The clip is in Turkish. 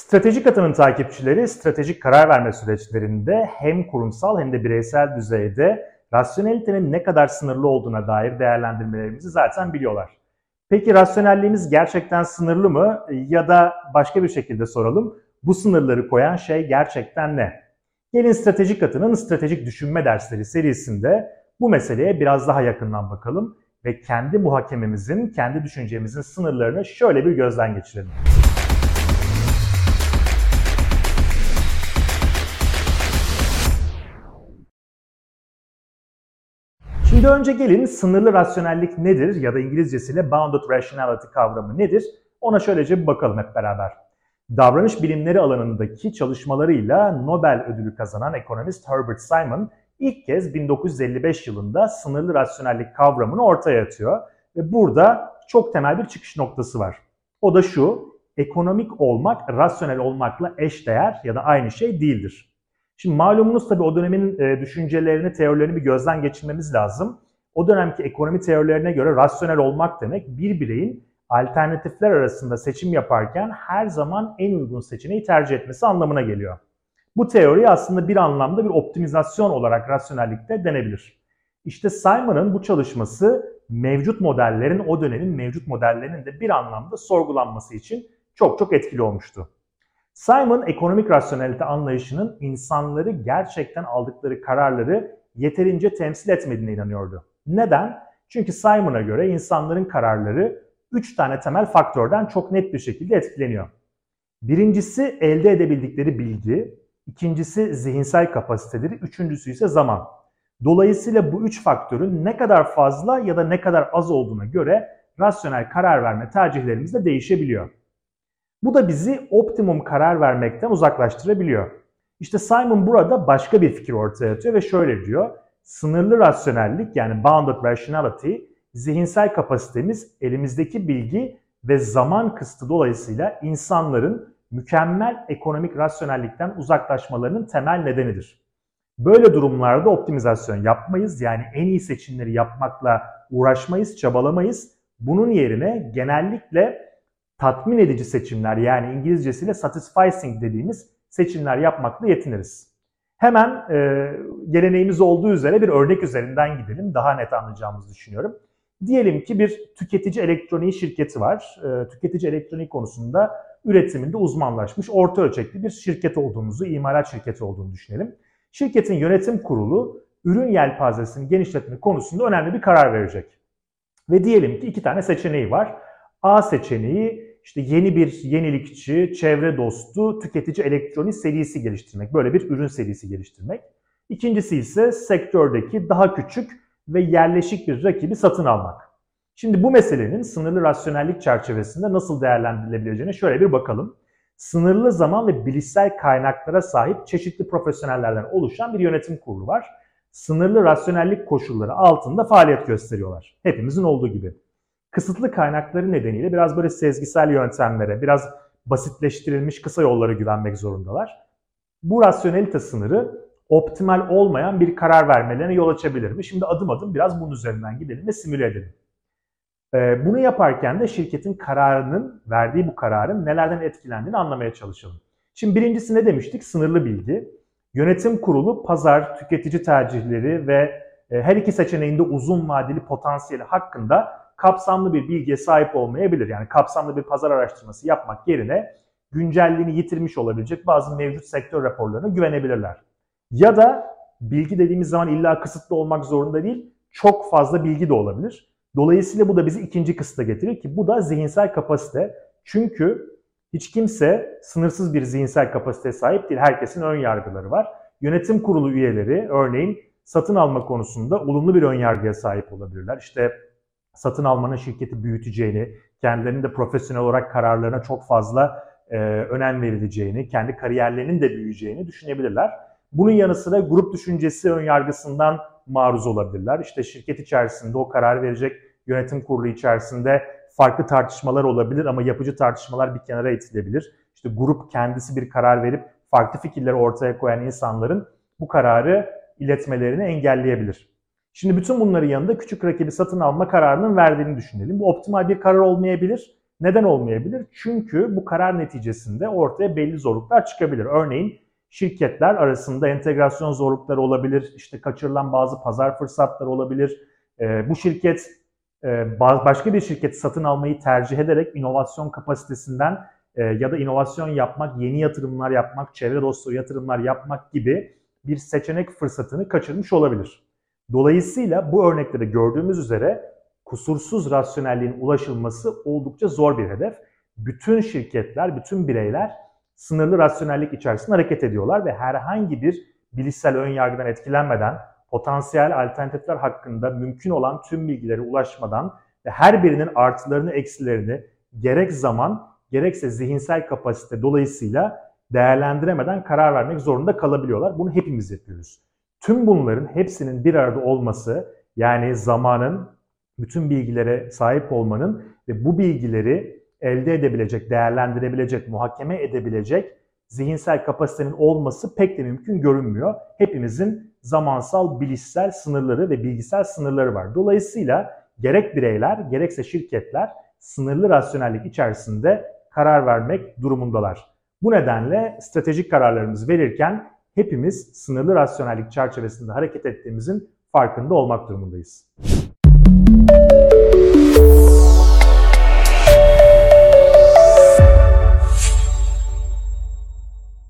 Stratejik atının takipçileri stratejik karar verme süreçlerinde hem kurumsal hem de bireysel düzeyde rasyonelitenin ne kadar sınırlı olduğuna dair değerlendirmelerimizi zaten biliyorlar. Peki rasyonelliğimiz gerçekten sınırlı mı ya da başka bir şekilde soralım. Bu sınırları koyan şey gerçekten ne? Gelin stratejik atının stratejik düşünme dersleri serisinde bu meseleye biraz daha yakından bakalım ve kendi muhakememizin, kendi düşüncemizin sınırlarını şöyle bir gözden geçirelim. Şimdi önce gelin sınırlı rasyonellik nedir ya da İngilizcesiyle bounded rationality kavramı nedir? Ona şöylece bir bakalım hep beraber. Davranış bilimleri alanındaki çalışmalarıyla Nobel ödülü kazanan ekonomist Herbert Simon ilk kez 1955 yılında sınırlı rasyonellik kavramını ortaya atıyor ve burada çok temel bir çıkış noktası var. O da şu, ekonomik olmak rasyonel olmakla eşdeğer ya da aynı şey değildir. Şimdi malumunuz tabii o dönemin e, düşüncelerini, teorilerini bir gözden geçirmemiz lazım. O dönemki ekonomi teorilerine göre rasyonel olmak demek bir bireyin alternatifler arasında seçim yaparken her zaman en uygun seçeneği tercih etmesi anlamına geliyor. Bu teori aslında bir anlamda bir optimizasyon olarak rasyonellikte denebilir. İşte Simon'ın bu çalışması mevcut modellerin, o dönemin mevcut modellerinin de bir anlamda sorgulanması için çok çok etkili olmuştu. Simon ekonomik rasyonelite anlayışının insanları gerçekten aldıkları kararları yeterince temsil etmediğine inanıyordu. Neden? Çünkü Simon'a göre insanların kararları 3 tane temel faktörden çok net bir şekilde etkileniyor. Birincisi elde edebildikleri bilgi, ikincisi zihinsel kapasiteleri, üçüncüsü ise zaman. Dolayısıyla bu üç faktörün ne kadar fazla ya da ne kadar az olduğuna göre rasyonel karar verme tercihlerimiz de değişebiliyor. Bu da bizi optimum karar vermekten uzaklaştırabiliyor. İşte Simon burada başka bir fikir ortaya atıyor ve şöyle diyor. Sınırlı rasyonellik yani bounded rationality zihinsel kapasitemiz elimizdeki bilgi ve zaman kısıtı dolayısıyla insanların mükemmel ekonomik rasyonellikten uzaklaşmalarının temel nedenidir. Böyle durumlarda optimizasyon yapmayız yani en iyi seçimleri yapmakla uğraşmayız, çabalamayız. Bunun yerine genellikle tatmin edici seçimler yani İngilizcesiyle satisfying dediğimiz seçimler yapmakla yetiniriz. Hemen e, geleneğimiz olduğu üzere bir örnek üzerinden gidelim. Daha net anlayacağımızı düşünüyorum. Diyelim ki bir tüketici elektroniği şirketi var. E, tüketici elektroniği konusunda üretiminde uzmanlaşmış orta ölçekli bir şirket olduğumuzu, imalat şirketi olduğunu düşünelim. Şirketin yönetim kurulu ürün yelpazesini genişletme konusunda önemli bir karar verecek. Ve diyelim ki iki tane seçeneği var. A seçeneği işte yeni bir yenilikçi, çevre dostu, tüketici elektronik serisi geliştirmek. Böyle bir ürün serisi geliştirmek. İkincisi ise sektördeki daha küçük ve yerleşik bir rakibi satın almak. Şimdi bu meselenin sınırlı rasyonellik çerçevesinde nasıl değerlendirilebileceğine şöyle bir bakalım. Sınırlı zaman ve bilişsel kaynaklara sahip çeşitli profesyonellerden oluşan bir yönetim kurulu var. Sınırlı rasyonellik koşulları altında faaliyet gösteriyorlar. Hepimizin olduğu gibi kısıtlı kaynakları nedeniyle biraz böyle sezgisel yöntemlere, biraz basitleştirilmiş kısa yollara güvenmek zorundalar. Bu rasyonelite sınırı optimal olmayan bir karar vermelerine yol açabilir mi? Şimdi adım adım biraz bunun üzerinden gidelim ve simüle edelim. Ee, bunu yaparken de şirketin kararının, verdiği bu kararın nelerden etkilendiğini anlamaya çalışalım. Şimdi birincisi ne demiştik? Sınırlı bilgi. Yönetim kurulu pazar, tüketici tercihleri ve e, her iki seçeneğinde uzun vadeli potansiyeli hakkında kapsamlı bir bilgiye sahip olmayabilir. Yani kapsamlı bir pazar araştırması yapmak yerine güncelliğini yitirmiş olabilecek bazı mevcut sektör raporlarına güvenebilirler. Ya da bilgi dediğimiz zaman illa kısıtlı olmak zorunda değil, çok fazla bilgi de olabilir. Dolayısıyla bu da bizi ikinci kısıta getirir ki bu da zihinsel kapasite. Çünkü hiç kimse sınırsız bir zihinsel kapasiteye sahip değil. Herkesin ön yargıları var. Yönetim kurulu üyeleri örneğin satın alma konusunda olumlu bir ön yargıya sahip olabilirler. İşte satın almanın şirketi büyüteceğini, kendilerinin de profesyonel olarak kararlarına çok fazla e, önem verileceğini, kendi kariyerlerinin de büyüyeceğini düşünebilirler. Bunun yanı sıra grup düşüncesi ön yargısından maruz olabilirler. İşte şirket içerisinde o karar verecek yönetim kurulu içerisinde farklı tartışmalar olabilir ama yapıcı tartışmalar bir kenara itilebilir. İşte grup kendisi bir karar verip farklı fikirleri ortaya koyan insanların bu kararı iletmelerini engelleyebilir. Şimdi bütün bunların yanında küçük rakibi satın alma kararının verdiğini düşünelim. Bu optimal bir karar olmayabilir. Neden olmayabilir? Çünkü bu karar neticesinde ortaya belli zorluklar çıkabilir. Örneğin şirketler arasında entegrasyon zorlukları olabilir, işte kaçırılan bazı pazar fırsatları olabilir. Ee, bu şirket e, ba- başka bir şirket satın almayı tercih ederek inovasyon kapasitesinden e, ya da inovasyon yapmak, yeni yatırımlar yapmak, çevre dostu yatırımlar yapmak gibi bir seçenek fırsatını kaçırmış olabilir. Dolayısıyla bu örneklerde gördüğümüz üzere kusursuz rasyonelliğin ulaşılması oldukça zor bir hedef. Bütün şirketler, bütün bireyler sınırlı rasyonellik içerisinde hareket ediyorlar ve herhangi bir bilişsel ön yargıdan etkilenmeden, potansiyel alternatifler hakkında mümkün olan tüm bilgilere ulaşmadan ve her birinin artılarını, eksilerini gerek zaman, gerekse zihinsel kapasite dolayısıyla değerlendiremeden karar vermek zorunda kalabiliyorlar. Bunu hepimiz yapıyoruz. Tüm bunların hepsinin bir arada olması, yani zamanın, bütün bilgilere sahip olmanın ve bu bilgileri elde edebilecek, değerlendirebilecek, muhakeme edebilecek zihinsel kapasitenin olması pek de mümkün görünmüyor. Hepimizin zamansal, bilişsel sınırları ve bilgisel sınırları var. Dolayısıyla gerek bireyler, gerekse şirketler sınırlı rasyonellik içerisinde karar vermek durumundalar. Bu nedenle stratejik kararlarımızı verirken hepimiz sınırlı rasyonellik çerçevesinde hareket ettiğimizin farkında olmak durumundayız.